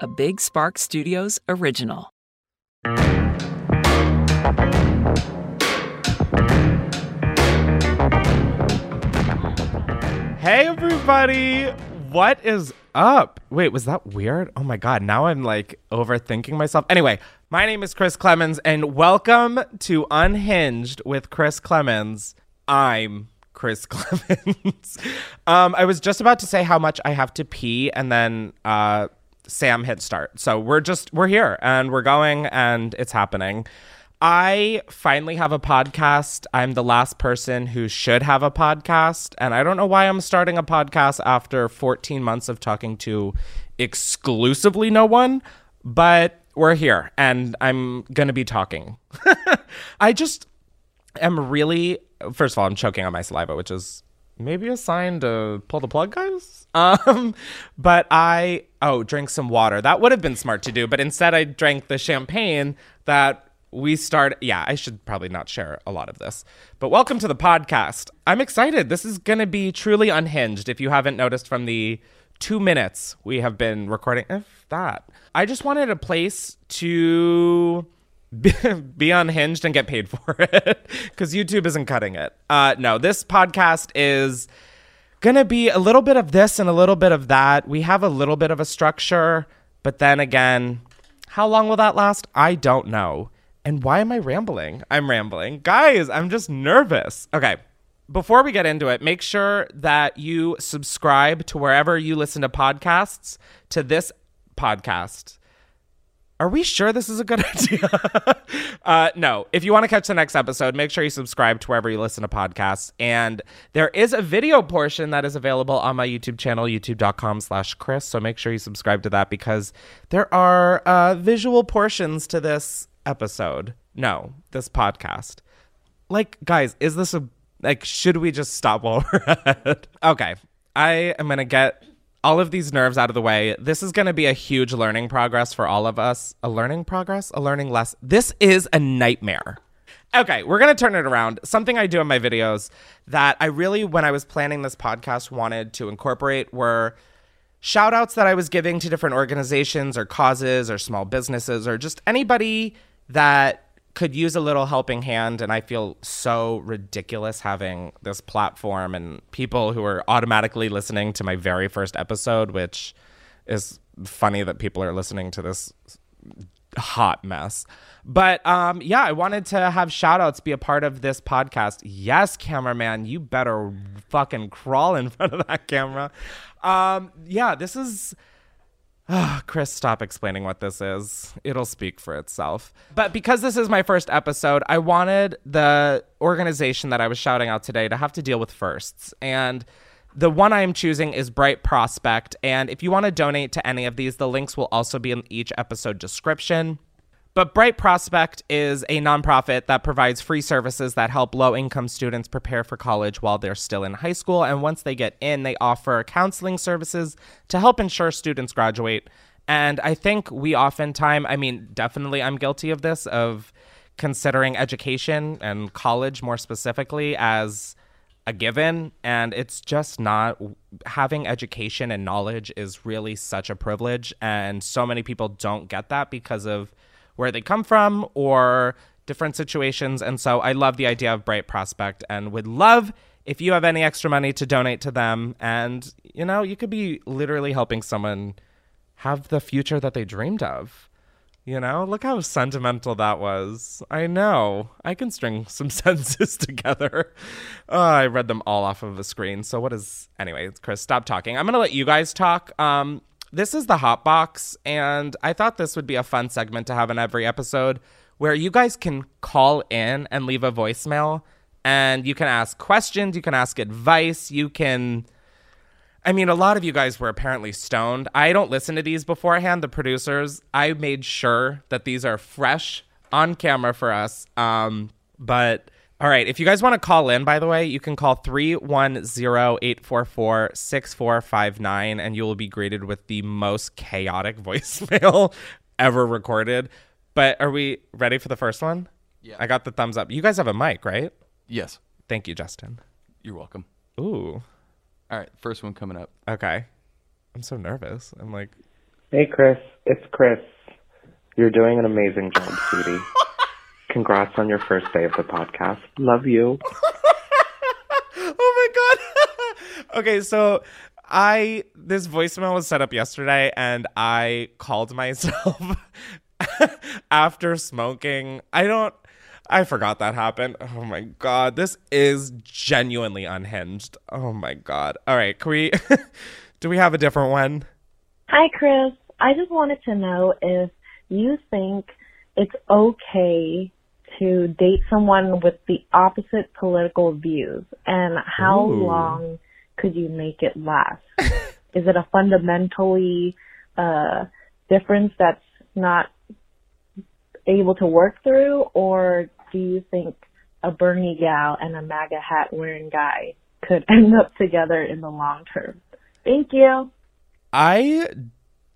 a Big Spark Studios original. Hey everybody, what is up? Wait, was that weird? Oh my god, now I'm like overthinking myself. Anyway, my name is Chris Klemens and welcome to Unhinged with Chris Klemens. I'm Chris Klemens. um, I was just about to say how much I have to pee and then uh, Sam hit start. So we're just we're here and we're going and it's happening. I finally have a podcast. I'm the last person who should have a podcast. And I don't know why I'm starting a podcast after 14 months of talking to exclusively no one, but we're here and I'm going to be talking. I just am really, first of all, I'm choking on my saliva, which is maybe a sign to pull the plug, guys. Um, but I, oh, drink some water. That would have been smart to do, but instead I drank the champagne that we start yeah i should probably not share a lot of this. But welcome to the podcast. I'm excited. This is going to be truly unhinged if you haven't noticed from the two minutes we have been recording if that. I just wanted a place to be, be unhinged and get paid for it because youtube isn't cutting it. Uh no this podcast is gonna be a little bit of this and a little bit of that we have a little bit of a structure but then again how long will that last i don't know and why am I rambling? I'm rambling. Guys, I'm just nervous. Okay. Before we get into it, make sure that you subscribe to wherever you listen to podcasts to this podcast. Are we sure this is a good idea? uh, no. If you want to catch the next episode, make sure you subscribe to wherever you listen to podcasts. And there is a video portion that is available on my YouTube channel, youtube.com slash Chris. So make sure you subscribe to that because there are uh, visual portions to this episode. No, this podcast. Like, guys, is this a like? Should we just stop while we're at? Okay, I am gonna get all of these nerves out of the way. This is gonna be a huge learning progress for all of us. A learning progress, a learning less. This is a nightmare. Okay, we're gonna turn it around. Something I do in my videos that I really, when I was planning this podcast, wanted to incorporate were shout outs that I was giving to different organizations or causes or small businesses or just anybody that could use a little helping hand and i feel so ridiculous having this platform and people who are automatically listening to my very first episode which is funny that people are listening to this hot mess. But um yeah i wanted to have shout outs be a part of this podcast. Yes cameraman you better fucking crawl in front of that camera. Um yeah this is Oh, Chris, stop explaining what this is. It'll speak for itself. But because this is my first episode, I wanted the organization that I was shouting out today to have to deal with firsts. And the one I am choosing is Bright Prospect. And if you want to donate to any of these, the links will also be in each episode description. But Bright Prospect is a nonprofit that provides free services that help low income students prepare for college while they're still in high school. And once they get in, they offer counseling services to help ensure students graduate. And I think we oftentimes, I mean, definitely I'm guilty of this, of considering education and college more specifically as a given. And it's just not. Having education and knowledge is really such a privilege. And so many people don't get that because of where they come from or different situations. And so I love the idea of Bright Prospect and would love if you have any extra money to donate to them. And, you know, you could be literally helping someone have the future that they dreamed of. You know, look how sentimental that was. I know. I can string some sentences together. Oh, I read them all off of the screen. So what is anyway, Chris, stop talking. I'm gonna let you guys talk. Um, this is the Hot Box, and I thought this would be a fun segment to have in every episode where you guys can call in and leave a voicemail and you can ask questions, you can ask advice, you can. I mean, a lot of you guys were apparently stoned. I don't listen to these beforehand. The producers, I made sure that these are fresh on camera for us. Um, but all right. If you guys want to call in, by the way, you can call 310 844 6459 and you will be greeted with the most chaotic voicemail ever recorded. But are we ready for the first one? Yeah. I got the thumbs up. You guys have a mic, right? Yes. Thank you, Justin. You're welcome. Ooh. All right. First one coming up. Okay. I'm so nervous. I'm like, Hey, Chris. It's Chris. You're doing an amazing job, sweetie. Congrats on your first day of the podcast. Love you. oh my god. okay, so I this voicemail was set up yesterday and I called myself after smoking. I don't I forgot that happened. Oh my god. This is genuinely unhinged. Oh my god. All right, can we do we have a different one? Hi, Chris. I just wanted to know if you think it's okay to date someone with the opposite political views and how Ooh. long could you make it last? Is it a fundamentally uh, difference that's not able to work through or do you think a Bernie gal and a MAGA hat wearing guy could end up together in the long term? Thank you. I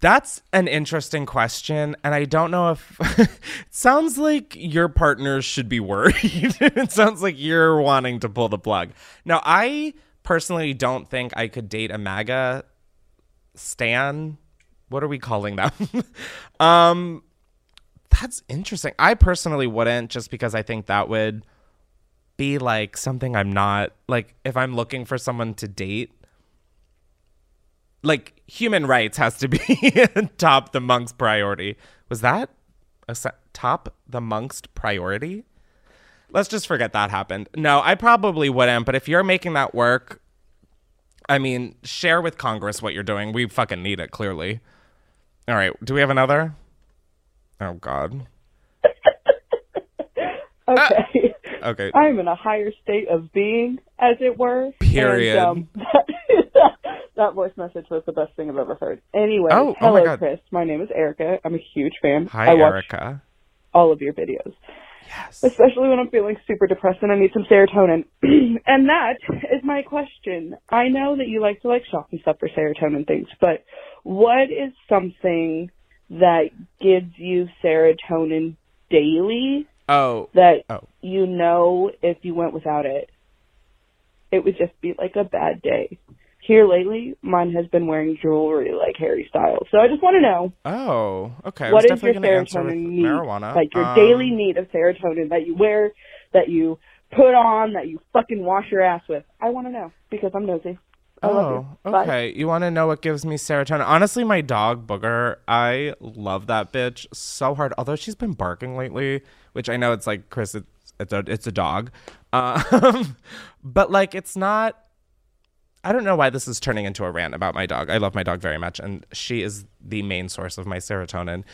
that's an interesting question and I don't know if it sounds like your partners should be worried. it sounds like you're wanting to pull the plug. Now, I personally don't think I could date a MAGA stan. What are we calling them? um that's interesting. I personally wouldn't just because I think that would be like something I'm not like if I'm looking for someone to date like human rights has to be top the monk's priority. Was that a se- top the monk's priority? Let's just forget that happened. No, I probably wouldn't, but if you're making that work, I mean, share with Congress what you're doing. We fucking need it, clearly. All right, do we have another? Oh god. Okay. Okay. I'm in a higher state of being, as it were. Period. And, um, that, voice message was the best thing I've ever heard. Anyway, Oh, oh hello, my Chris. My name is Erica. I'm a huge fan. Hi, I Erica. all of your videos, Yes. especially when I'm feeling super depressed and I need some serotonin. and that is my question. I know that you like to like shop and stuff for serotonin things, but what is something that gives you serotonin daily Oh. that Oh. you know if you went without it, it would just be like a bad day. Here lately, mine has been wearing jewelry like Harry Styles. So I just want to know Oh. Okay. What is your definitely gonna answer with serotonin need, marijuana. like your Um, daily need of serotonin that you wear, that you put on, that you fucking wash your ass with. I want to know because I'm nosy. I Oh, you. Okay. You want to know what gives me serotonin? Honestly, my dog Booger, I love that bitch so hard. Although she's been barking lately, which I know it's like Chris, it's it's a it's a dog, um, but like it's not. I don't know why this is turning into a rant about my dog. I love my dog very much, and she is the main source of my serotonin.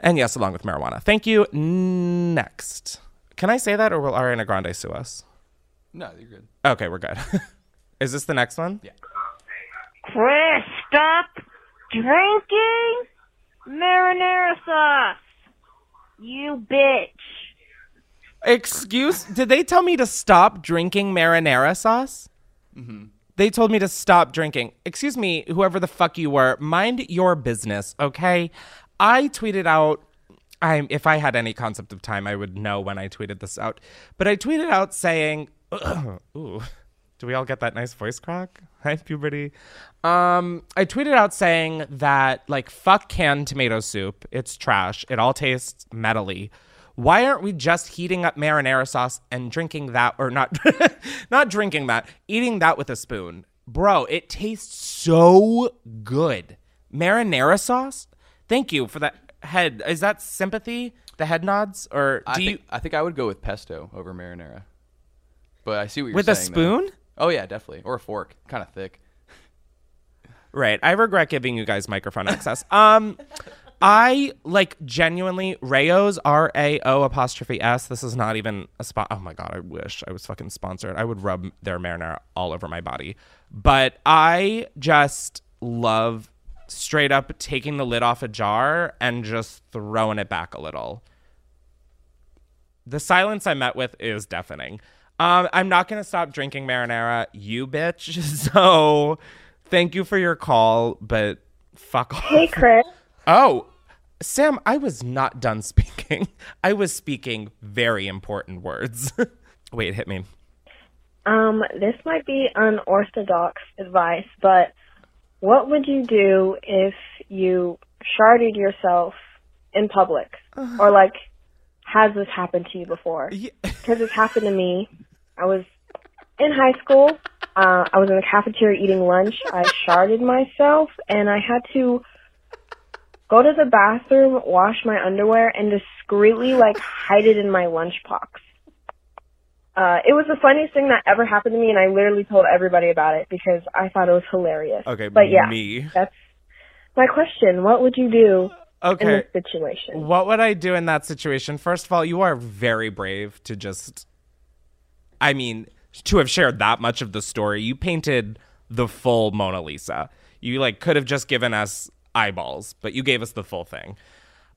And yes, along with marijuana. Thank you. Next, can I say that, or will Ariana Grande sue us? No, you're good. Okay, we're good. is this the next one? Yeah. Chris, stop drinking marinara sauce. You bitch. Excuse? Did they tell me to stop drinking marinara sauce? Mm-hmm. They told me to stop drinking. Excuse me, whoever the fuck you were, mind your business, okay? I tweeted out. I, if I had any concept of time, I would know when I tweeted this out. But I tweeted out saying, "Ooh, do we all get that nice voice crack? Hi, puberty." Um, I tweeted out saying that like fuck canned tomato soup. It's trash. It all tastes metally. Why aren't we just heating up marinara sauce and drinking that, or not, not drinking that, eating that with a spoon, bro? It tastes so good. Marinara sauce. Thank you for that head. Is that sympathy? The head nods, or do I you think, I think I would go with pesto over marinara. But I see what you're saying. with a saying. though. spoon? Oh yeah, definitely. Or a fork, kind of thick. Right. I regret giving you guys microphone access. Um, I like genuinely Rao's R A O apostrophe S. This is not even a spot. Oh my god, I wish I was fucking sponsored. I would rub their marinara all over my body. But I just love straight up taking the lid off a jar and just throwing it back a little. The silence I met with is deafening. Um, I'm not gonna stop drinking marinara, you bitch. So, thank you for your call, but fuck off. Hey, Chris. Oh, Sam, I was not done speaking. I was speaking very important words. Wait, hit me. Um, this might be unorthodox advice, but what would you do if you sharded yourself in public? Or like, has this happened to you before? Because it's happened to me. I was in high school. Uh, I was in the cafeteria eating lunch. I sharded myself, and I had to go to the bathroom, wash my underwear, and discreetly like hide it in my lunchbox. Uh, it was the funniest thing that ever happened to me, and I literally told everybody about it because I thought it was hilarious. Okay, but yeah, me. that's my question. What would you do in Okay. this situation? What would I do in that situation? First of all, you are very brave to just I mean, to have shared that much of the story. You painted the full Mona Lisa. You like could have just given us eyeballs, but you gave us the full thing.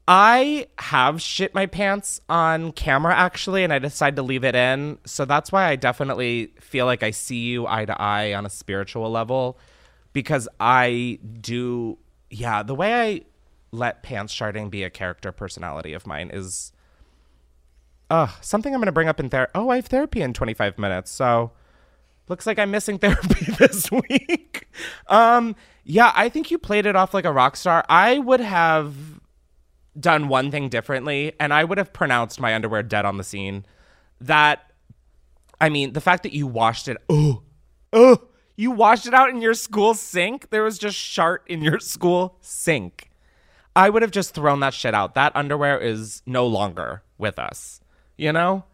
I have shit my pants on camera actually, and I decided to leave it in. So that's why I definitely feel like I see you eye to eye on a spiritual level because I do, yeah, the way I let pants sharding be a character personality of mine is uh, something I'm going to bring up in therapy. Oh, I have therapy in 25 minutes. So looks like I'm missing therapy this week. um, yeah, I think you played it off like a rock star. I would have done one thing differently, and I would have pronounced my underwear dead on the scene. That, I mean, the fact that you washed it, oh, oh, you washed it out in your school sink. There was just shart in your school sink. I would have just thrown that shit out. That underwear is no longer with us. You know?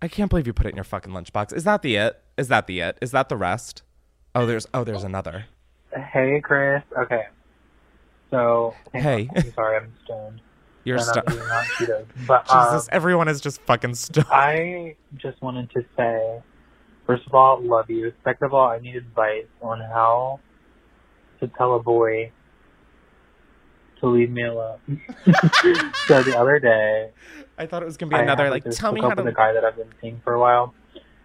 I can't believe you put it in your fucking lunchbox. Is that the it? Is that the it? Is that the rest? Oh, there's oh, there's another. Hey, Chris. Okay. So, Hey. on. I'm sorry, I'm stoned. You're stoned. eating on Cheetos. But um, Jesus, everyone is just fucking stoned. I just wanted to say, first of all, love you. Second of all, I need advice on how to tell a boy to leave me alone. so the other day, I thought it was gonna be another like, tell me how to. a guy that I've been seeing for a while,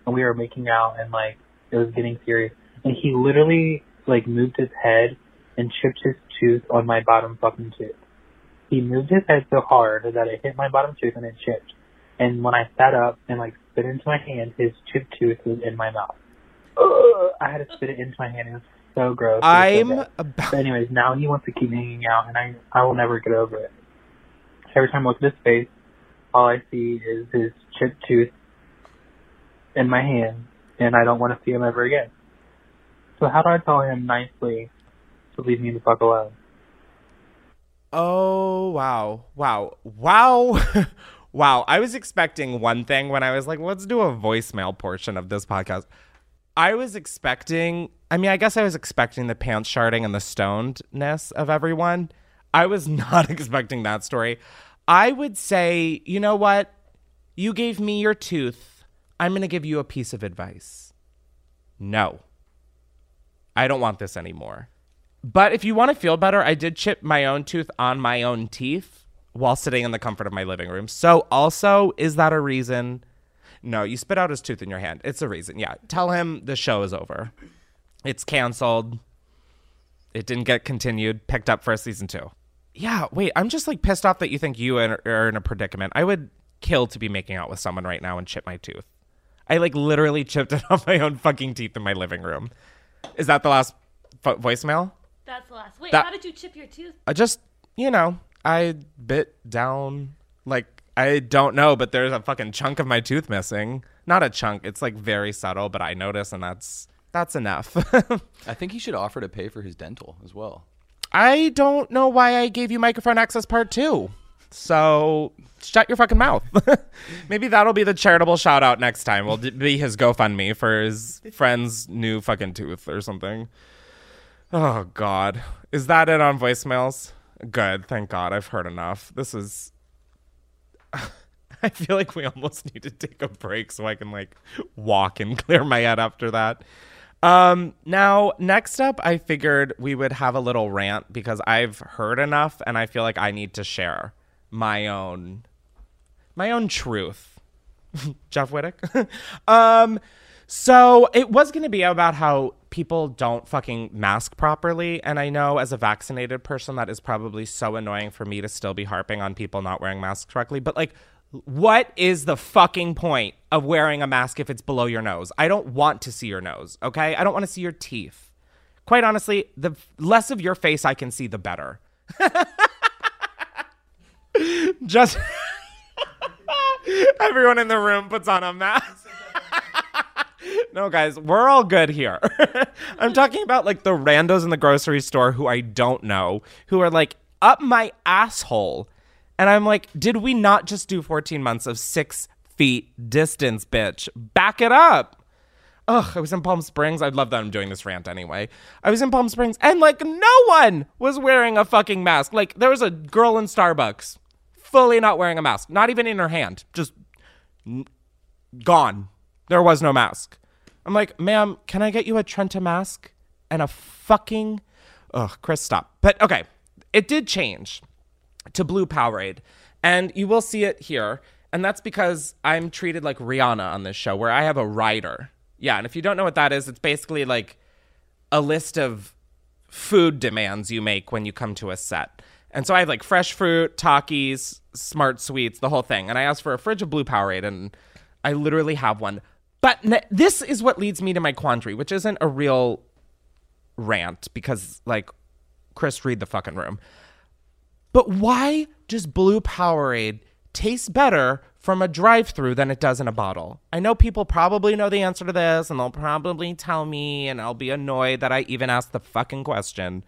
and we were making out, and like it was getting serious, and he literally like moved his head and chipped his tooth on my bottom fucking tooth. He moved his head so hard that it hit my bottom tooth and it chipped. And when I sat up and like spit into my hand, his chipped tooth was in my mouth. Ugh, I had to spit it into my hand. It was so gross. So I'm bad. about. But anyways, now he wants to keep hanging out, and I I will never get over it. Every time I look at his face, all I see is his chipped tooth in my hand, and I don't want to see him ever again. So how do I tell him nicely to leave me the fuck alone? Oh wow, wow, wow, wow! I was expecting one thing when I was like, "Let's do a voicemail portion of this podcast." I was expecting. I mean, I guess I was expecting the pants sharding and the stonedness of everyone. I was not expecting that story. I would say, you know what? You gave me your tooth. I'm going to give you a piece of advice. No. I don't want this anymore. But if you want to feel better, I did chip my own tooth on my own teeth while sitting in the comfort of my living room. So, also, is that a reason? No, you spit out his tooth in your hand. It's a reason. Yeah. Tell him the show is over. It's canceled. It didn't get continued, picked up for a season two. Yeah, wait, I'm just like pissed off that you think you are are in a predicament. I would kill to be making out with someone right now and chip my tooth. I like literally chipped it off my own fucking teeth in my living room. Is that the last vo- voicemail? That's the last. Wait, That- how did you chip your tooth? I just, you know, I bit down like I don't know, but there's a fucking chunk of my tooth missing. Not a chunk, it's like very subtle, but I notice and that's that's enough. I think he should offer to pay for his dental as well. I don't know why I gave you microphone access part 2. So, shut your fucking mouth. Maybe that'll be the charitable shout out next time. Will be his GoFundMe for his friend's new fucking tooth or something. Oh god. Is that it on voicemails? Good. Thank God. I've heard enough. This is I feel like we almost need to take a break so I can like walk and clear my head after that. Um now next up I figured we would have a little rant because I've heard enough and I feel like I need to share my own my own truth. Jeff Wittek. um so it was going to be about how people don't fucking mask properly. And I know as a vaccinated person, that is probably so annoying for me to still be harping on people not wearing masks correctly. But like, what is the fucking point of wearing a mask if it's below your nose? I don't want to see your nose, okay? I don't want to see your teeth. Quite honestly, the less of your face I can see, the better. Just everyone in the room puts on a mask. no, guys, we're all good here. I'm talking about like the randos in the grocery store who I don't know, who are like up my asshole. And I'm like, did we not just do 14 months of six feet distance, bitch? Back it up. Ugh, I was in Palm Springs. I'd love that I'm doing this rant anyway. I was in Palm Springs and like no one was wearing a fucking mask. Like there was a girl in Starbucks fully not wearing a mask, not even in her hand, just gone. There was no mask. I'm like, ma'am, can I get you a Trenta mask and a fucking. Ugh, Chris, stop. But okay, it did change to Blue Powerade. And you will see it here. And that's because I'm treated like Rihanna on this show, where I have a rider. Yeah. And if you don't know what that is, it's basically like a list of food demands you make when you come to a set. And so I have like fresh fruit, Takis, smart sweets, the whole thing. And I asked for a fridge of Blue Powerade, and I literally have one. But this is what leads me to my quandary, which isn't a real rant because, like, Chris, read the fucking room. But why does Blue Powerade taste better from a drive through than it does in a bottle? I know people probably know the answer to this and they'll probably tell me, and I'll be annoyed that I even asked the fucking question.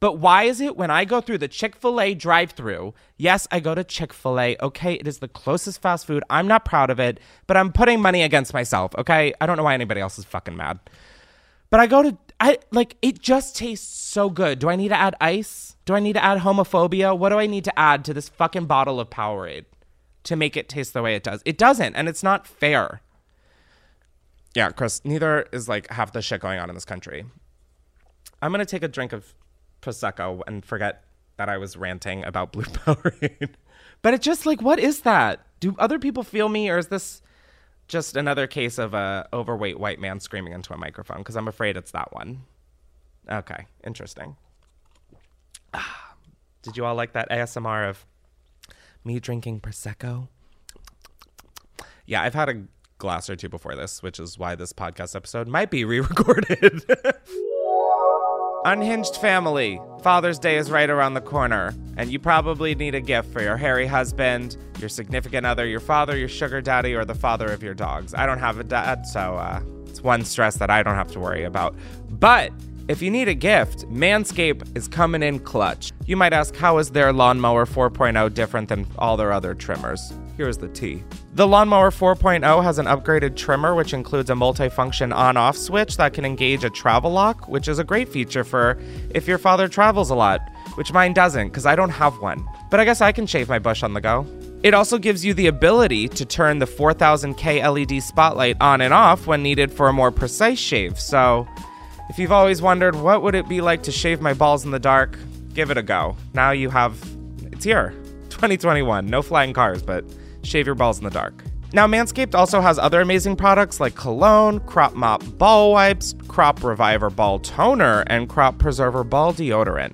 But why is it when I go through the Chick fil A drive through? Yes, I go to Chick fil A. Okay, it is the closest fast food. I'm not proud of it, but I'm putting money against myself. Okay, I don't know why anybody else is fucking mad. But I go to, I like, it just tastes so good. Do I need to add ice? Do I need to add homophobia? What do I need to add to this fucking bottle of Powerade to make it taste the way it does? It doesn't, and it's not fair. Yeah, Chris, neither is like half the shit going on in this country. I'm gonna take a drink of prosecco and forget that I was ranting about blue Powerade. but it just like, what is that? Do other people feel me, or is this just another case of a overweight white man screaming into a microphone? Because I'm afraid it's that one. Okay, interesting. Did you all like that ASMR of me drinking prosecco? Yeah, I've had a glass or two before this, which is why this podcast episode might be re-recorded. Unhinged family. Father's Day is right around the corner, and you probably need a gift for your hairy husband, your significant other, your father, your sugar daddy, or the father of your dogs. I don't have a dad, so uh, it's one stress that I don't have to worry about. But if you need a gift, Manscaped is coming in clutch. You might ask, how is their Lawnmower 4.0 different than all their other trimmers? Here's the tea. The Lawnmower 4.0 has an upgraded trimmer, which includes a multifunction on off switch that can engage a travel lock, which is a great feature for if your father travels a lot, which mine doesn't, because I don't have one. But I guess I can shave my bush on the go. It also gives you the ability to turn the 4000K LED spotlight on and off when needed for a more precise shave. So, if you've always wondered what would it be like to shave my balls in the dark, give it a go. Now you have it's here. 2021. No flying cars, but shave your balls in the dark. Now, Manscaped also has other amazing products like cologne, crop mop ball wipes, crop reviver ball toner, and crop preserver ball deodorant.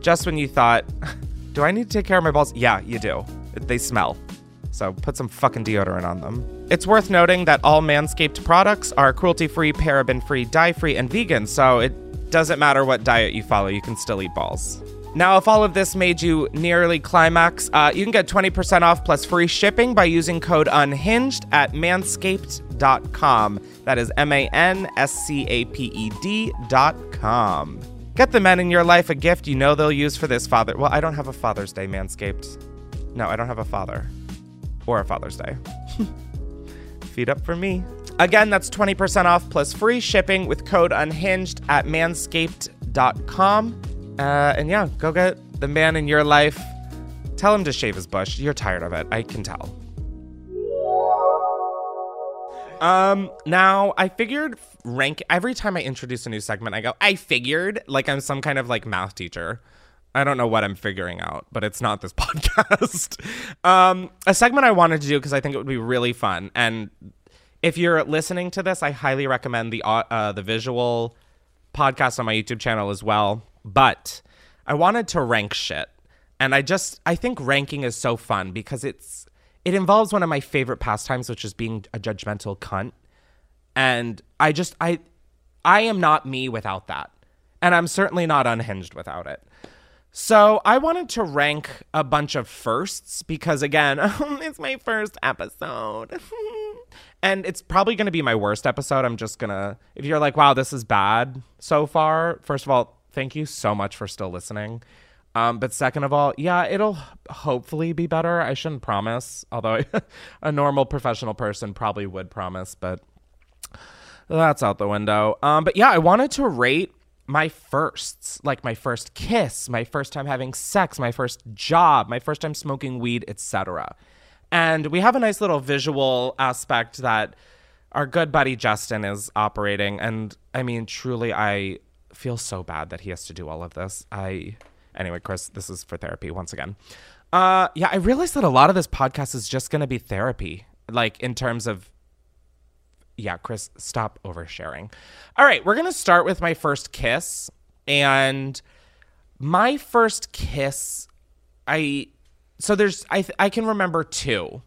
Just when you thought, do I need to take care of my balls? Yeah, you do. They smell. So put some fucking deodorant on them. It's worth noting that all Manscaped products are cruelty free, paraben free, dye free, and vegan, so it doesn't matter what diet you follow, you can still eat balls. Now, if all of this made you nearly climax, uh, you can get 20% off plus free shipping by using code UNHINGED at manscaped.com. That is M A N S C A P E D.com. Get the men in your life a gift you know they'll use for this father. Well, I don't have a Father's Day, Manscaped. No, I don't have a father or a Father's Day. Feed up for me. Again, that's 20% off plus free shipping with code unhinged at manscaped.com. Uh, and yeah, go get the man in your life. Tell him to shave his bush. You're tired of it. I can tell. Um, now I figured rank every time I introduce a new segment, I go, I figured like I'm some kind of like math teacher. I don't know what I'm figuring out, but it's not this podcast. um, a segment I wanted to do because I think it would be really fun. And if you're listening to this, I highly recommend the uh, the visual podcast on my YouTube channel as well. But I wanted to rank shit, and I just I think ranking is so fun because it's it involves one of my favorite pastimes, which is being a judgmental cunt. And I just I I am not me without that, and I'm certainly not unhinged without it. So I wanted to rank a bunch of firsts because, again, oh, it's my first episode. and it's probably going to be my worst episode. I'm just going to, if you're like, wow, this is bad so far, first of all, thank you so much for still listening. Um, but second of all, yeah, it'll hopefully be better. I shouldn't promise, although a normal professional person probably would promise, but that's out the window. Um, but yeah, I wanted to rate my firsts, like my first kiss, my first time having sex, my first job, my first time smoking weed, etc. And we have a nice little visual aspect that our good buddy Justin is operating. And I mean, truly, I feel so bad that he has to do all of this. I, anyway, Chris, this is for therapy once again. Uh, yeah, I realized that a lot of this podcast is just to be therapy, like in terms of yeah, Chris, stop oversharing. All right, we're to start with my first kiss. And my first kiss, I, so there's, I, I can remember two.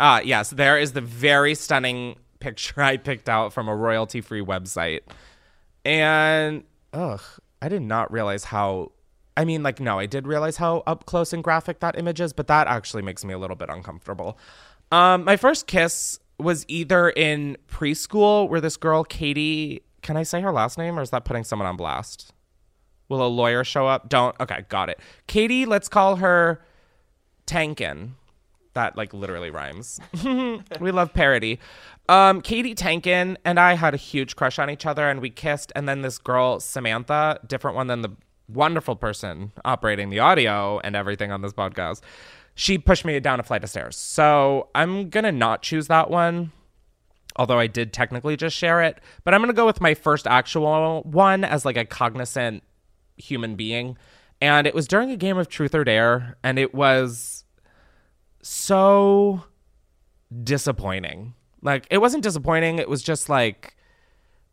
Uh, yes, there is the very stunning picture I picked out from a royalty free website. And, ugh, I did not realize how, I mean, like, no, I did realize how up close and graphic that image is, but that actually makes me a little bit uncomfortable. Um, my first kiss was either in preschool where this girl Katie, can I say her last name or is that putting someone on blast? Will a lawyer show up? Don't. Okay, got it. Katie, let's call her Tankin. That like literally rhymes. we love parody. Um, Katie Tankin and I had a huge crush on each other and we kissed. And then this girl, Samantha, different one than the wonderful person operating the audio and everything on this podcast she pushed me down a flight of stairs. So I'm to not choose that one, although I did technically just share it. But I'm to go with my first actual one as like a cognizant human being. And it was during a game of Truth or Dare, and it was so disappointing. Like, it wasn't disappointing, it was just like,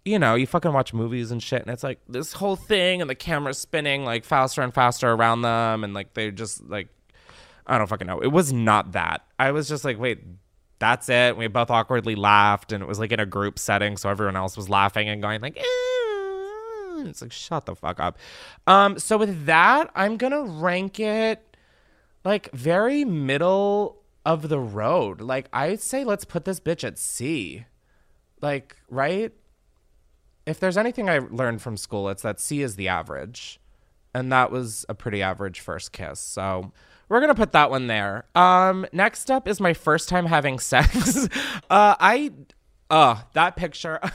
you know, you fucking watch movies and shit, and it's like this whole thing, and the camera's spinning like faster and faster around them, and like they're just like I don't fucking know. It was not that. I was just like, wait, that's it. We both awkwardly laughed, and it was like in a group setting, so everyone else was laughing and going like, eh. it's like shut the fuck up. Um, so with that, I'm gonna rank it like very middle of the road. Like I'd say, let's put this bitch at C. Like right. If there's anything I learned from school, it's that C is the average. And that was a pretty average first kiss. So we're gonna put that one there. Um, next up is my first time having sex. uh, I, uh, that picture.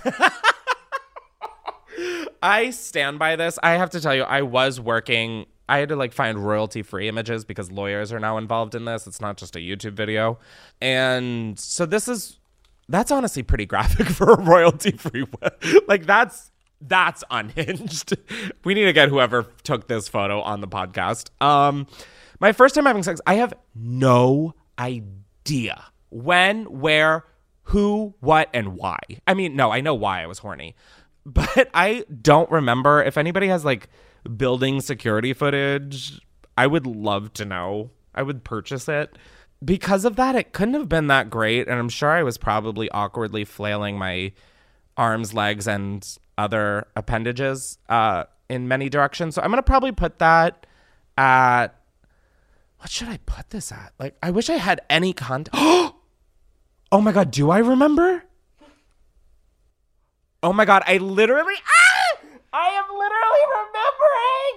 I stand by this. I have to tell you, I was working. I had to like find royalty free images because lawyers are now involved in this. It's not just a YouTube video. And so this is that's honestly pretty graphic for a royalty free like that's that's unhinged. we need to get whoever took this photo on the podcast. Um my first time having sex, I have no idea when, where, who, what, and why. I mean, no, I know why I was horny, but I don't remember. If anybody has like building security footage, I would love to know. I would purchase it. Because of that, it couldn't have been that great. And I'm sure I was probably awkwardly flailing my arms, legs, and other appendages uh, in many directions. So I'm going to probably put that at what should I put this at? Like, I wish I had any content. oh my god, do I remember? Oh my god, I literally ah! I am literally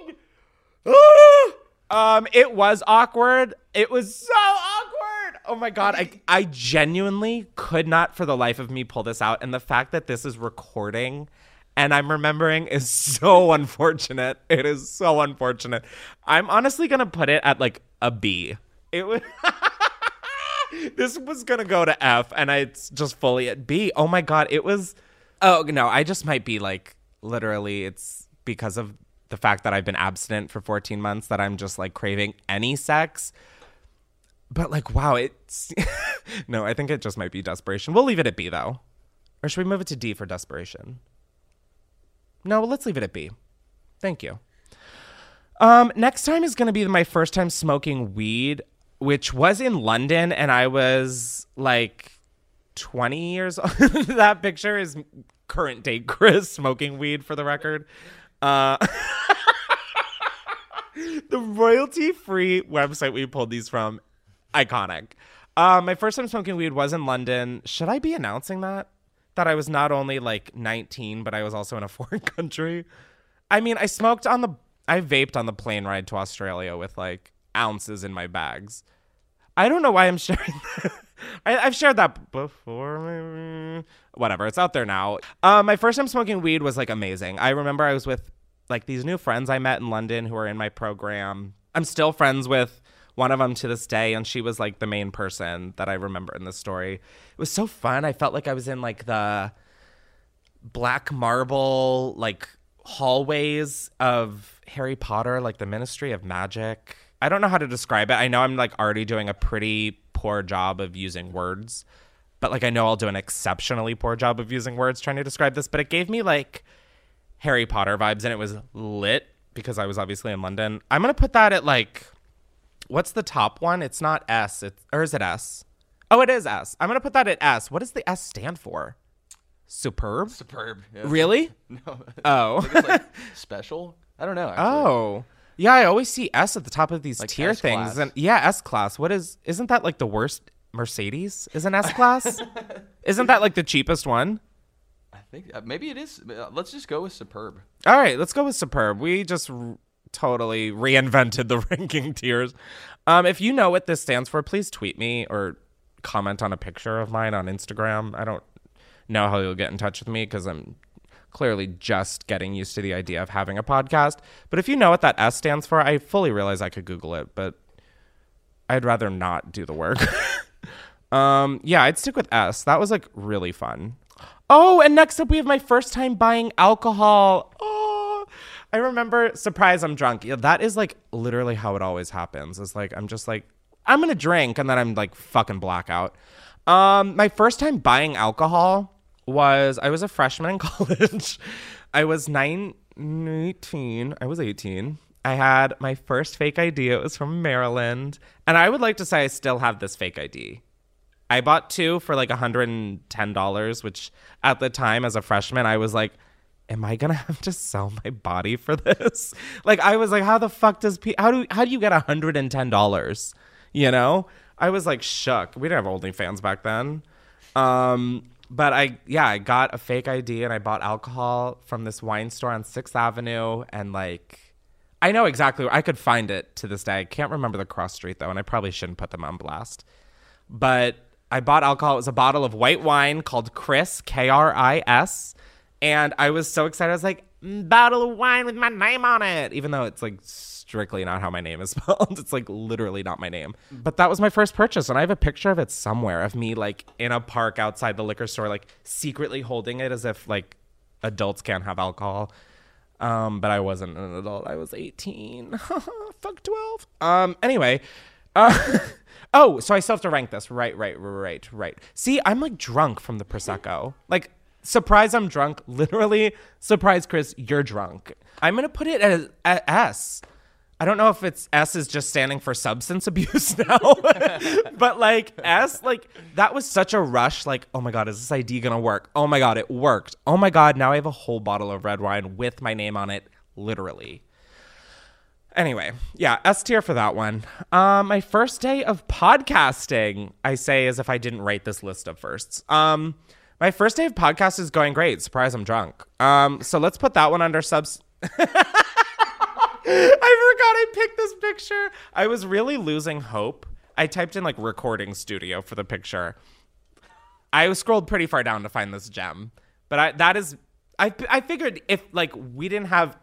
remembering. Ah! um, it was awkward. It was so awkward. Oh my god, I I genuinely could not for the life of me pull this out, and the fact that this is recording and I'm remembering is so unfortunate. It is so unfortunate. I'm honestly gonna put it at like a B. It was. this was gonna go to F, and it's just fully at B. Oh my god, it was. Oh no, I just might be like literally. It's because of the fact that I've been abstinent for 14 months that I'm just like craving any sex. But like, wow, it's no. I think it just might be desperation. We'll leave it at B though, or should we move it to D for desperation? No, let's leave it at B. Thank you. Um, next time is going to be my first time smoking weed, which was in London, and I was like 20 years old. that picture is current day Chris smoking weed for the record. Uh, the royalty free website we pulled these from, iconic. Uh, my first time smoking weed was in London. Should I be announcing that? That I was not only like 19, but I was also in a foreign country. I mean, I smoked on the, I vaped on the plane ride to Australia with like ounces in my bags. I don't know why I'm sharing. I, I've shared that before. Maybe. Whatever, it's out there now. Uh, my first time smoking weed was like amazing. I remember I was with like these new friends I met in London who are in my program. I'm still friends with one of them to this day, and she was like the main person that I remember in the story. It was so fun. I felt like I was in like the black marble like hallways of Harry Potter, like the Ministry of Magic. I don't know how to describe it. I know I'm like already doing a pretty poor job of using words, but like I know I'll do an exceptionally poor job of using words trying to describe this, but it gave me like Harry Potter vibes and it was lit because I was obviously in London. I'm going to put that at like what's the top one? It's not S, it's or is it S? Oh, it is S. I'm going to put that at S. What does the S stand for? Superb? Superb. yeah. Really? No. Oh. I think it's like special. I don't know. Actually. Oh. Yeah, I always see S at the top of these Like tier S-class. things. And yeah, S class. What is isn't that like the worst Mercedes? Is an S class? isn't that like the cheapest one? I think uh, maybe it is. Uh, Let's just go with superb. All right, let's go with superb. We just r- totally reinvented the ranking tiers. Um, if you know what this stands for, please tweet me or comment on a picture of mine on Instagram. I don't know how you'll get in touch with me because I'm clearly just getting used to the idea of having a podcast. But if you know what that S stands for, I fully realize I could Google it, but I'd rather not do the work. um, yeah, I'd stick with S. That was like really fun. Oh, and next up we have my first time buying alcohol. Oh, I remember surprise I'm drunk. Yeah, that is like literally how it always happens. It's like I'm just like I'm going to drink and then I'm like fucking blackout. Um my first time buying alcohol was I was a freshman in college. I was 19. I was 18. I had my first fake ID. It was from Maryland. And I would like to say I still have this fake ID. I bought two for like $110, which at the time as a freshman, I was like, am I gonna have to sell my body for this? like I was like, how the fuck does pe- how do how do you get $110? You know? I was like shook. We didn't have OnlyFans back then. Um but I yeah, I got a fake ID and I bought alcohol from this wine store on 6th Avenue and like I know exactly where I could find it to this day. I can't remember the cross street though, and I probably shouldn't put them on blast. But I bought alcohol. It was a bottle of white wine called Chris, K R I S. And I was so excited. I was like, "Mm, bottle of wine with my name on it, even though it's like strictly not how my name is spelled. It's like literally not my name. But that was my first purchase. And I have a picture of it somewhere of me like in a park outside the liquor store, like secretly holding it as if like adults can't have alcohol. Um, but I wasn't an adult. I was 18. Fuck 12. Um, anyway. Uh, oh, so I still have to rank this. Right, right, right, right. See, I'm like drunk from the Prosecco. Like, surprise, I'm drunk. Literally, surprise, Chris, you're drunk. I'm going to put it at, at S. I don't know if it's S is just standing for substance abuse now, but like S, like that was such a rush. Like, oh my God, is this ID gonna work? Oh my God, it worked. Oh my God, now I have a whole bottle of red wine with my name on it, literally. Anyway, yeah, S tier for that one. Um, my first day of podcasting, I say as if I didn't write this list of firsts. Um, my first day of podcast is going great. Surprise, I'm drunk. Um, so let's put that one under subs. I forgot I picked this picture. I was really losing hope. I typed in like recording studio for the picture. I scrolled pretty far down to find this gem, but I that is I I figured if like we didn't have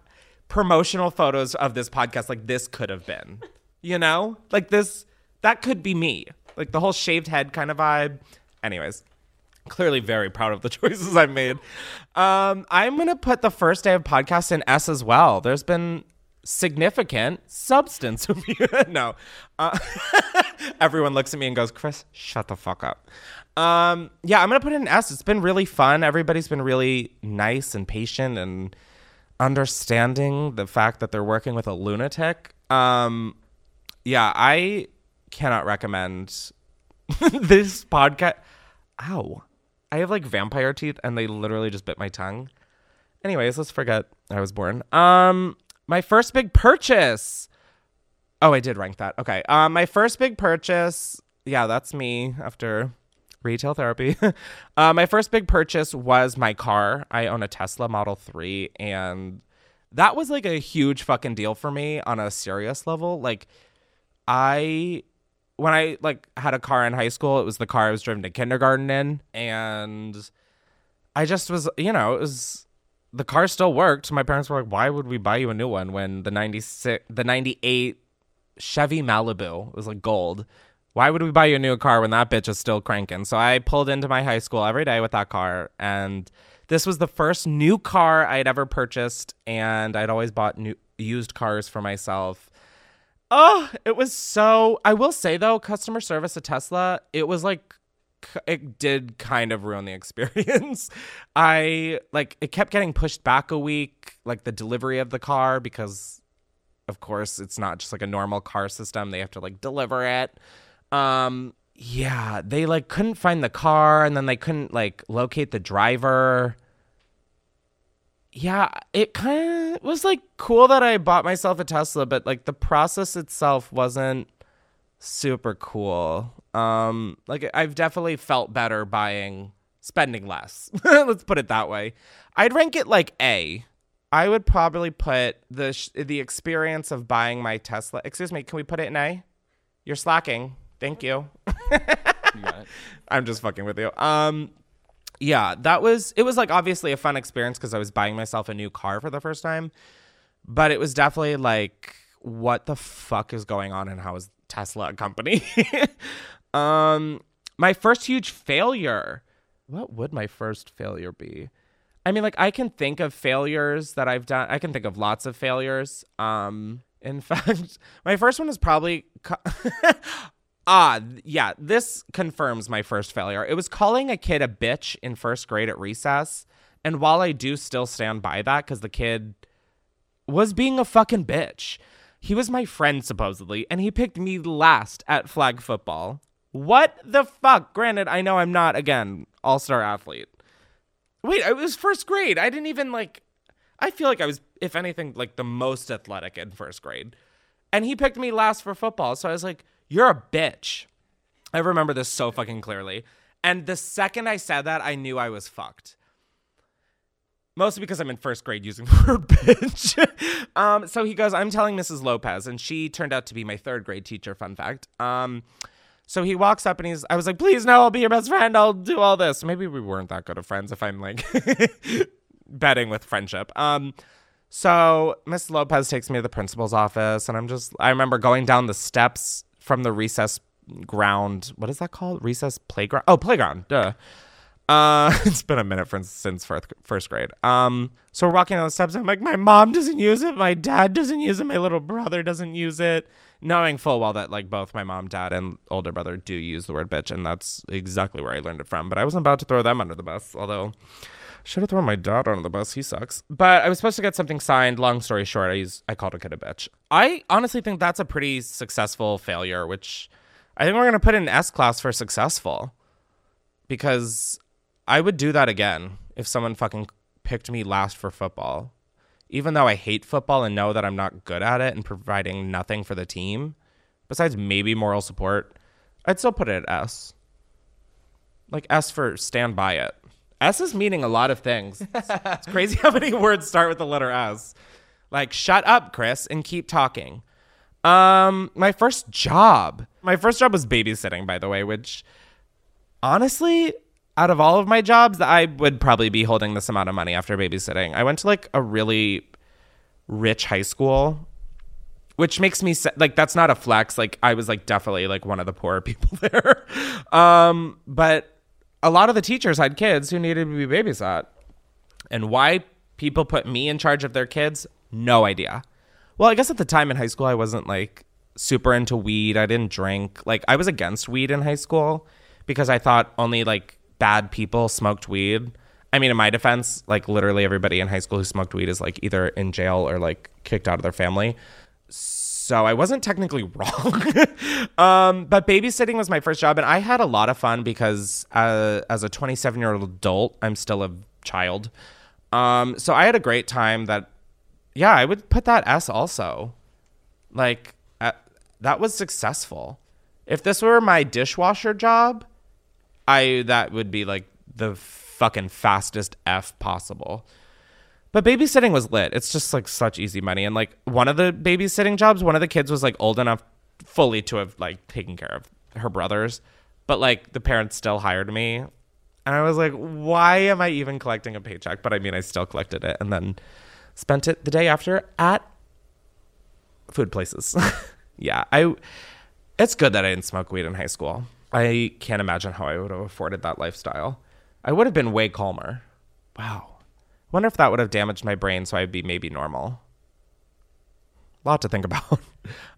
promotional photos of this podcast, like this could have been, you know, like this that could be me, like the whole shaved head kind of vibe. Anyways, clearly very proud of the choices I've made. Um, I'm gonna put the first day of podcast in S as well. There's been significant substance abuse. no, uh, everyone looks at me and goes, "Chris, shut the fuck up." Um, yeah, I'm gonna put it in S. It's been really fun. Everybody's been really nice and patient and understanding the fact that they're working with a lunatic. Um, yeah, I cannot recommend this podcast. Ow. I have like vampire teeth and they literally just bit my tongue. Anyways, let's forget I was born. Um, my first big purchase. Oh, I did rank that. Okay. Um, my first big purchase. Yeah, that's me after retail therapy. uh, my first big purchase was my car. I own a Tesla Model 3, and that was like a huge fucking deal for me on a serious level. Like, I when I like had a car in high school, it was the car I was driven to kindergarten in, and I just was, you know, it was the car still worked. My parents were like, "Why would we buy you a new one when the ninety six, the ninety eight Chevy Malibu was like gold? Why would we buy you a new car when that bitch is still cranking?" So I pulled into my high school every day with that car, and this was the first new car I'd ever purchased, and I'd always bought new used cars for myself. Oh, it was so. I will say though, customer service at Tesla, it was like it did kind of ruin the experience. I like it kept getting pushed back a week, like the delivery of the car, because of course it's not just like a normal car system. They have to like deliver it. Um, yeah, they like couldn't find the car and then they couldn't like locate the driver. Yeah, it kind of was like cool that I bought myself a Tesla, but like the process itself wasn't super cool. Um, like I've definitely felt better buying spending less. Let's put it that way. I'd rank it like A. I would probably put the sh- the experience of buying my Tesla. Excuse me, can we put it in A? You're slacking. Thank you. I'm just fucking with you. Um yeah, that was it was like obviously a fun experience because I was buying myself a new car for the first time. But it was definitely like what the fuck is going on and how is Tesla company? um my first huge failure. What would my first failure be? I mean like I can think of failures that I've done. I can think of lots of failures. Um in fact, my first one is probably co- Ah, yeah, this confirms my first failure. It was calling a kid a bitch in first grade at recess. And while I do still stand by that, because the kid was being a fucking bitch, he was my friend, supposedly, and he picked me last at flag football. What the fuck? Granted, I know I'm not, again, all star athlete. Wait, it was first grade. I didn't even like, I feel like I was, if anything, like the most athletic in first grade. And he picked me last for football. So I was like, you're a bitch. I remember this so fucking clearly. And the second I said that, I knew I was fucked. Mostly because I'm in first grade using the word bitch. um, so he goes, I'm telling Mrs. Lopez, and she turned out to be my third grade teacher, fun fact. Um, so he walks up and he's, I was like, please no, I'll be your best friend. I'll do all this. Maybe we weren't that good of friends if I'm like betting with friendship. Um, so Miss Lopez takes me to the principal's office, and I'm just, I remember going down the steps from the recess ground. What is that called? Recess playground? Oh, playground. Duh. Uh, it's been a minute since first, grade. Um, so we're walking down the steps. I'm like, my mom doesn't use it. My dad doesn't use it. My little brother doesn't use it. Knowing full well that like both my mom, dad, and older brother do use the word bitch, and that's exactly where I learned it from. But I wasn't about to throw them under the bus, although should have thrown my dad under the bus. He sucks. But I was supposed to get something signed. Long story short, I used, I called a kid a bitch. I honestly think that's a pretty successful failure, which I think we're gonna put in S class for successful, because I would do that again if someone fucking picked me last for football. Even though I hate football and know that I'm not good at it and providing nothing for the team, besides maybe moral support, I'd still put it at S. Like S for stand by it. S is meaning a lot of things. It's, it's crazy how many words start with the letter S. Like shut up, Chris, and keep talking. Um, my first job. My first job was babysitting, by the way, which honestly, out of all of my jobs, I would probably be holding this amount of money after babysitting. I went to like a really rich high school, which makes me like that's not a flex. Like I was like definitely like one of the poorer people there. um, but a lot of the teachers had kids who needed to be babysat. And why people put me in charge of their kids, no idea. Well, I guess at the time in high school I wasn't like super into weed. I didn't drink. Like I was against weed in high school because I thought only like bad people smoked weed. I mean, in my defense, like literally everybody in high school who smoked weed is like either in jail or like kicked out of their family. So I wasn't technically wrong. um, but babysitting was my first job, and I had a lot of fun because uh, as a 27 year old adult, I'm still a child. Um, so I had a great time. That, yeah, I would put that S also. Like, uh, that was successful. If this were my dishwasher job, I that would be like the fucking fastest F possible. But babysitting was lit. It's just like such easy money. And like one of the babysitting jobs, one of the kids was like old enough fully to have like taken care of her brothers. But like the parents still hired me. And I was like, why am I even collecting a paycheck? But I mean, I still collected it and then spent it the day after at food places. yeah, I it's good that I didn't smoke weed in high school. I can't imagine how I would have afforded that lifestyle. I would have been way calmer. Wow. Wonder if that would have damaged my brain so I'd be maybe normal. lot to think about.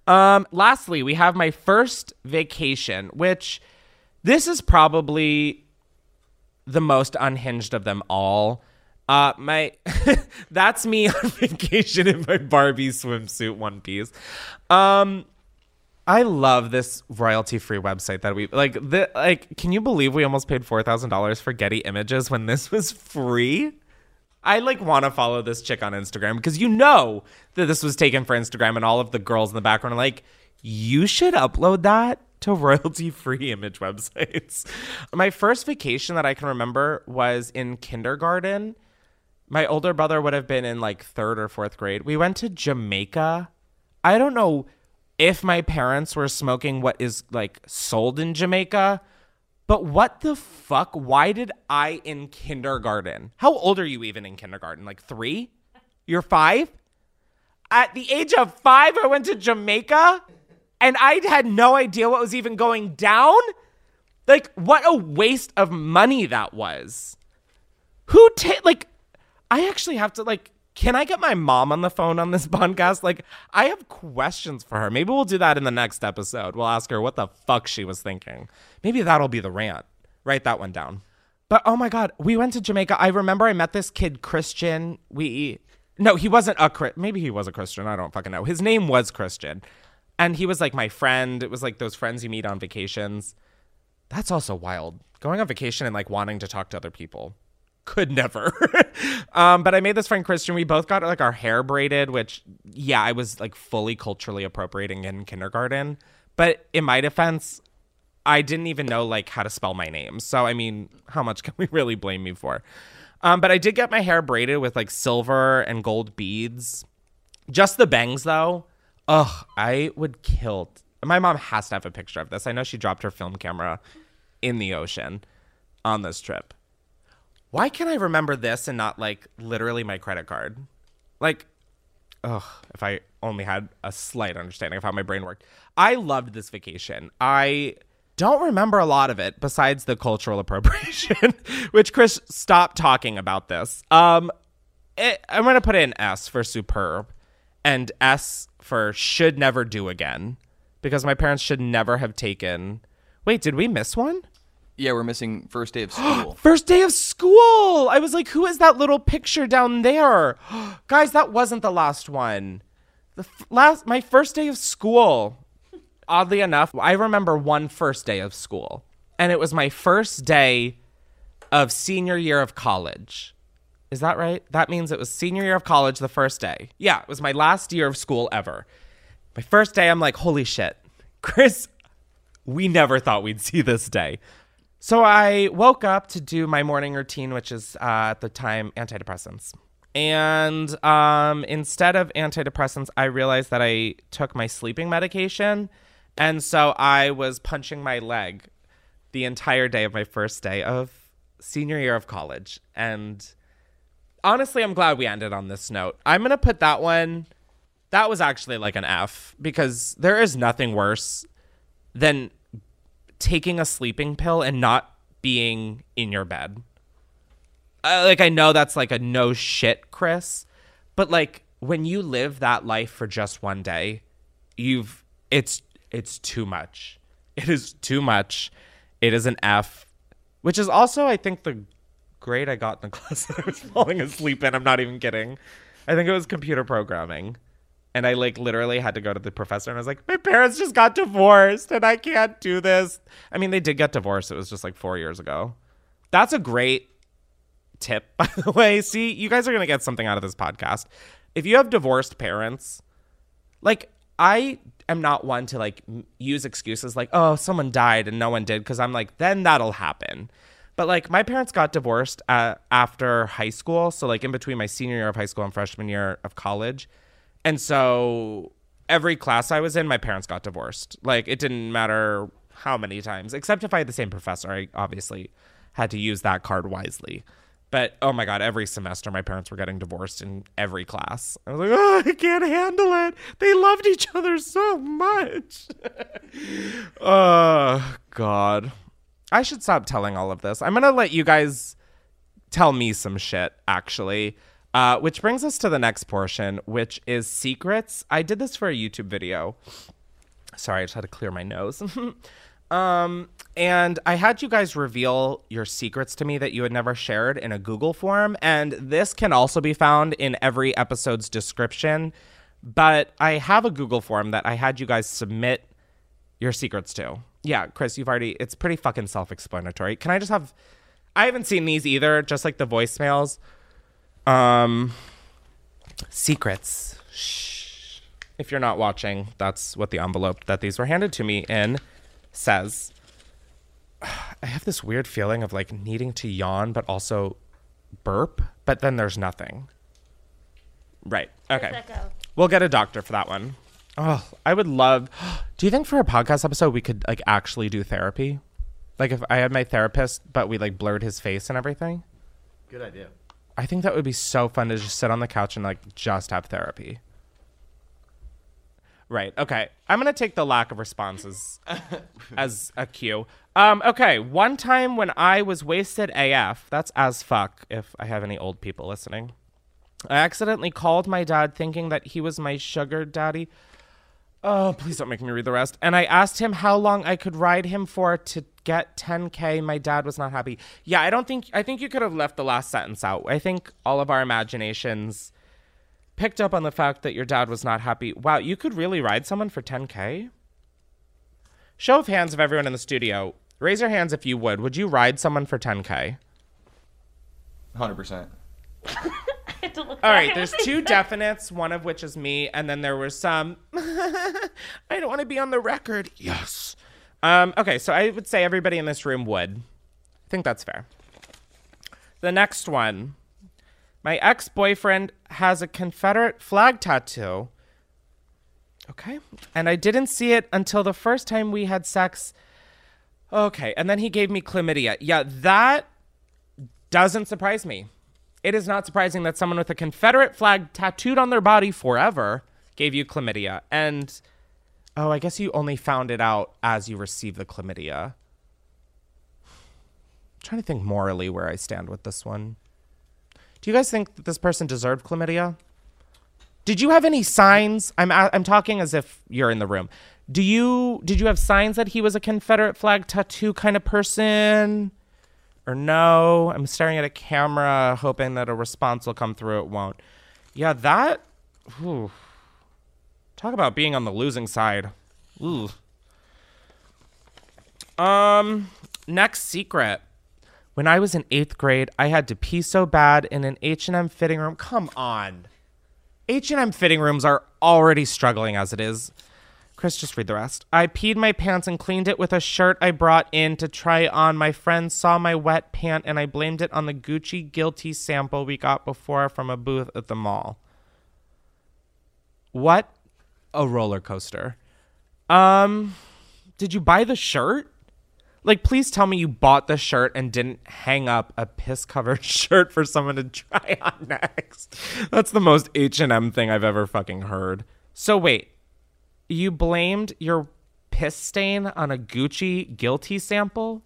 um, lastly, we have my first vacation, which this is probably the most unhinged of them all. Uh, my that's me on vacation in my Barbie swimsuit one piece. Um, I love this royalty free website that we like. The like, can you believe we almost paid four thousand dollars for Getty Images when this was free? I like want to follow this chick on Instagram because you know that this was taken for Instagram, and all of the girls in the background are like, you should upload that to royalty free image websites. My first vacation that I can remember was in kindergarten. My older brother would have been in like third or fourth grade. We went to Jamaica. I don't know if my parents were smoking what is like sold in Jamaica, but what the fuck? Why did I in kindergarten? How old are you even in kindergarten? Like three? You're five? At the age of five, I went to Jamaica and I had no idea what was even going down. Like, what a waste of money that was. Who take, like, I actually have to, like, can I get my mom on the phone on this podcast? Like, I have questions for her. Maybe we'll do that in the next episode. We'll ask her what the fuck she was thinking. Maybe that'll be the rant. Write that one down. But oh my God, we went to Jamaica. I remember I met this kid, Christian. We, no, he wasn't a, Chri- maybe he was a Christian. I don't fucking know. His name was Christian. And he was like my friend. It was like those friends you meet on vacations. That's also wild. Going on vacation and like wanting to talk to other people could never. um, but I made this friend Christian. We both got like our hair braided, which yeah, I was like fully culturally appropriating in kindergarten. But in my defense, I didn't even know like how to spell my name. So I mean, how much can we really blame me for? Um, but I did get my hair braided with like silver and gold beads. Just the bangs though. Ugh, I would kill. My mom has to have a picture of this. I know she dropped her film camera in the ocean on this trip why can I remember this and not like literally my credit card? Like, ugh, if I only had a slight understanding of how my brain worked. I loved this vacation. I don't remember a lot of it besides the cultural appropriation, which Chris stopped talking about this. Um, it, I'm going to put in S for superb and S for should never do again because my parents should never have taken. Wait, did we miss one? Yeah, we're missing first day of school. First day of school. I was like, who is that little picture down there? Guys, that wasn't the last one. The f- last my first day of school. Oddly enough, I remember one first day of school. And it was my first day of senior year of college. Is that right? That means it was senior year of college the first day. Yeah, it was my last year of school ever. My first day, I'm like, holy shit. Chris, we never thought we'd see this day. So I woke up to do my morning routine, which is uh, at the time antidepressants. And um, instead of antidepressants, I realized that I took my sleeping medication. And so I was punching my leg the entire day of my first day of senior year of college. And honestly, I'm glad we ended on this note. I'm going to put that one, that was actually like an F because there is nothing worse than taking a sleeping pill and not being in your bed. Like I know that's like a no shit, Chris, but like when you live that life for just one day, you've it's it's too much. It is too much. It is an F, which is also I think the grade I got in the class that I was falling asleep in. I'm not even kidding. I think it was computer programming. And I like literally had to go to the professor and I was like, my parents just got divorced and I can't do this. I mean, they did get divorced. It was just like four years ago. That's a great tip, by the way. See, you guys are going to get something out of this podcast. If you have divorced parents, like I am not one to like use excuses like, oh, someone died and no one did, because I'm like, then that'll happen. But like, my parents got divorced uh, after high school. So, like, in between my senior year of high school and freshman year of college. And so, every class I was in, my parents got divorced. Like, it didn't matter how many times, except if I had the same professor. I obviously had to use that card wisely. But oh my god, every semester my parents were getting divorced in every class. I was like, oh, I can't handle it. They loved each other so much. oh god. I should stop telling all of this. I'm gonna let you guys tell me some shit, actually. Uh, which brings us to the next portion, which is secrets. I did this for a YouTube video. Sorry, I just had to clear my nose. um, and I had you guys reveal your secrets to me that you had never shared in a Google form. And this can also be found in every episode's description. But I have a Google form that I had you guys submit your secrets to. Yeah, Chris, you've already, it's pretty fucking self explanatory. Can I just have, I haven't seen these either, just like the voicemails. Um, secrets. Shh. If you're not watching, that's what the envelope that these were handed to me in says. I have this weird feeling of like needing to yawn, but also burp, but then there's nothing. Right. Okay. We'll get a doctor for that one. Oh, I would love. Do you think for a podcast episode we could like actually do therapy? Like if I had my therapist, but we like blurred his face and everything. Good idea. I think that would be so fun to just sit on the couch and like just have therapy. Right. Okay. I'm gonna take the lack of responses as a cue. Um. Okay. One time when I was wasted AF. That's as fuck. If I have any old people listening, I accidentally called my dad thinking that he was my sugar daddy. Oh, please don't make me read the rest. And I asked him how long I could ride him for to get 10K. My dad was not happy. Yeah, I don't think, I think you could have left the last sentence out. I think all of our imaginations picked up on the fact that your dad was not happy. Wow, you could really ride someone for 10K? Show of hands of everyone in the studio. Raise your hands if you would. Would you ride someone for 10K? 100%. All right, there's two definites, one of which is me, and then there was some. I don't want to be on the record. Yes. Um, okay, so I would say everybody in this room would. I think that's fair. The next one. My ex boyfriend has a Confederate flag tattoo. Okay. And I didn't see it until the first time we had sex. Okay. And then he gave me chlamydia. Yeah, that doesn't surprise me. It is not surprising that someone with a Confederate flag tattooed on their body forever gave you chlamydia. And oh, I guess you only found it out as you received the chlamydia. I'm trying to think morally where I stand with this one. Do you guys think that this person deserved chlamydia? Did you have any signs? I'm I'm talking as if you're in the room. Do you did you have signs that he was a Confederate flag tattoo kind of person? Or no? I'm staring at a camera hoping that a response will come through. It won't. Yeah, that whew. Talk about being on the losing side. Ooh. Um next secret. When I was in 8th grade, I had to pee so bad in an H&M fitting room. Come on. H&M fitting rooms are already struggling as it is. Chris, just read the rest. I peed my pants and cleaned it with a shirt I brought in to try on. My friend saw my wet pant and I blamed it on the Gucci Guilty sample we got before from a booth at the mall. What a roller coaster. Um, did you buy the shirt? Like, please tell me you bought the shirt and didn't hang up a piss covered shirt for someone to try on next. That's the most H and M thing I've ever fucking heard. So wait, you blamed your piss stain on a Gucci guilty sample?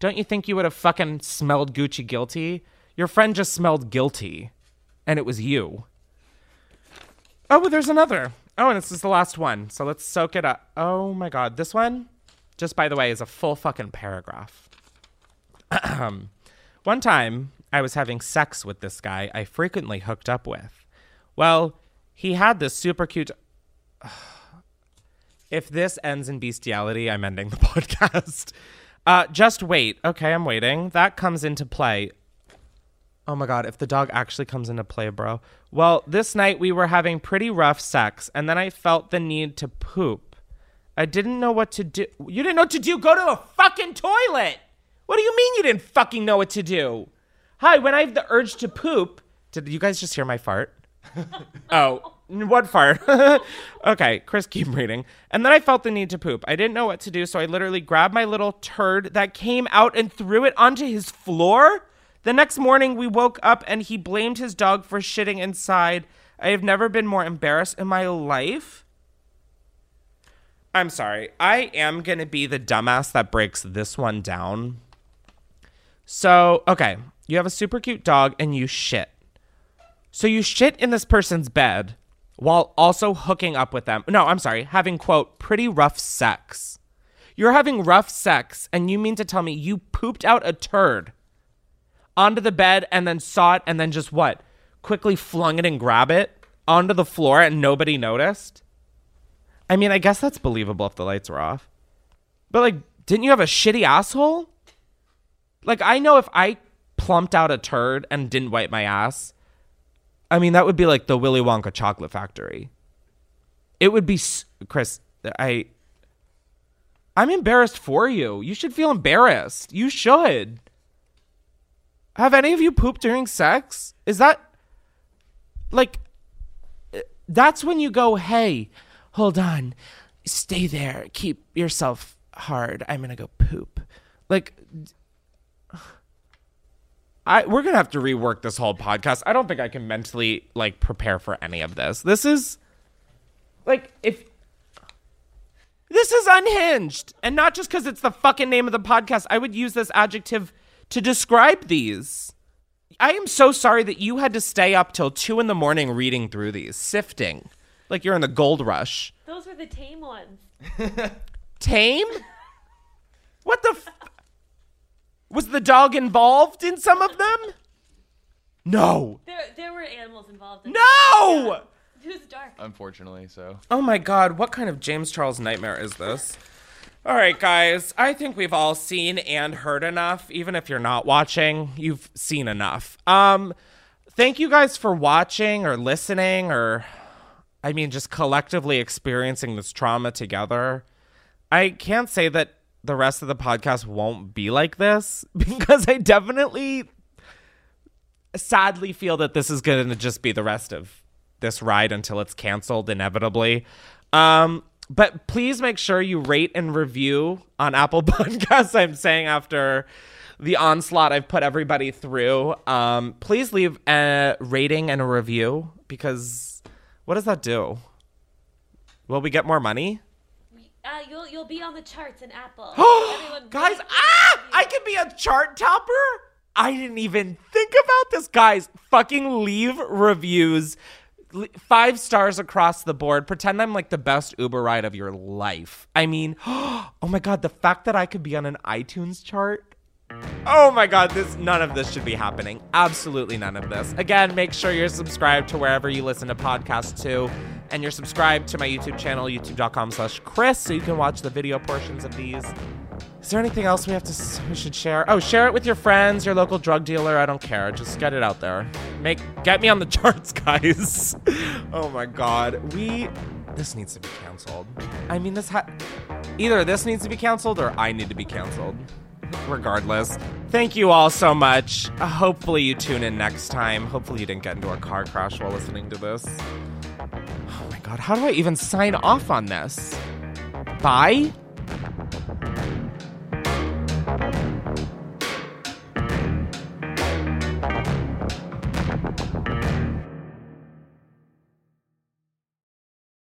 Don't you think you would have fucking smelled Gucci guilty? Your friend just smelled guilty, and it was you. Oh, there's another. Oh, and this is the last one. So let's soak it up. Oh my god, this one, just by the way, is a full fucking paragraph. one time, I was having sex with this guy I frequently hooked up with. Well, he had this super cute. If this ends in bestiality, I'm ending the podcast. Uh, just wait. Okay, I'm waiting. That comes into play. Oh my god, if the dog actually comes into play, bro. Well, this night we were having pretty rough sex, and then I felt the need to poop. I didn't know what to do. You didn't know what to do? Go to a fucking toilet. What do you mean you didn't fucking know what to do? Hi, when I have the urge to poop. Did you guys just hear my fart? oh, what fart? okay, Chris, keep reading. And then I felt the need to poop. I didn't know what to do, so I literally grabbed my little turd that came out and threw it onto his floor. The next morning, we woke up and he blamed his dog for shitting inside. I have never been more embarrassed in my life. I'm sorry. I am going to be the dumbass that breaks this one down. So, okay, you have a super cute dog and you shit. So you shit in this person's bed while also hooking up with them. No, I'm sorry, having quote, pretty rough sex. You're having rough sex and you mean to tell me you pooped out a turd onto the bed and then saw it and then just what? Quickly flung it and grab it onto the floor and nobody noticed? I mean, I guess that's believable if the lights were off. But like, didn't you have a shitty asshole? Like, I know if I plumped out a turd and didn't wipe my ass, I mean, that would be like the Willy Wonka chocolate factory. It would be, Chris, I. I'm embarrassed for you. You should feel embarrassed. You should. Have any of you pooped during sex? Is that like eh, that's when you go, "Hey, hold on. Stay there. Keep yourself hard. I'm going to go poop." Like I we're going to have to rework this whole podcast. I don't think I can mentally like prepare for any of this. This is like if this is unhinged. And not just because it's the fucking name of the podcast. I would use this adjective to describe these. I am so sorry that you had to stay up till two in the morning reading through these, sifting. Like you're in the gold rush. Those were the tame ones. Tame? What the f- Was the dog involved in some of them? No. There, there were animals involved. In No! It was dark. Unfortunately, so. Oh my god, what kind of James Charles nightmare is this? All right, guys, I think we've all seen and heard enough. Even if you're not watching, you've seen enough. Um, thank you guys for watching or listening or, I mean, just collectively experiencing this trauma together. I can't say that the rest of the podcast won't be like this because I definitely sadly feel that this is going to just be the rest of this ride until it's canceled inevitably. Um, but please make sure you rate and review on Apple Podcasts. I'm saying after the onslaught I've put everybody through, um, please leave a rating and a review because what does that do? Will we get more money? Uh, you'll you'll be on the charts in Apple. Guys, ah! I could be a chart topper. I didn't even think about this. Guys, fucking leave reviews. Five stars across the board. Pretend I'm like the best Uber ride of your life. I mean, oh my God, the fact that I could be on an iTunes chart. Oh my god, this none of this should be happening. Absolutely none of this. Again, make sure you're subscribed to wherever you listen to podcasts too. And you're subscribed to my YouTube channel, youtube.com slash Chris, so you can watch the video portions of these. Is there anything else we have to we should share? Oh, share it with your friends, your local drug dealer. I don't care. Just get it out there. Make get me on the charts, guys. oh my god. We this needs to be canceled. I mean this ha- either this needs to be canceled or I need to be canceled. Regardless, thank you all so much. Hopefully you tune in next time. Hopefully you didn't get into a car crash while listening to this. Oh my god, how do I even sign off on this? Bye?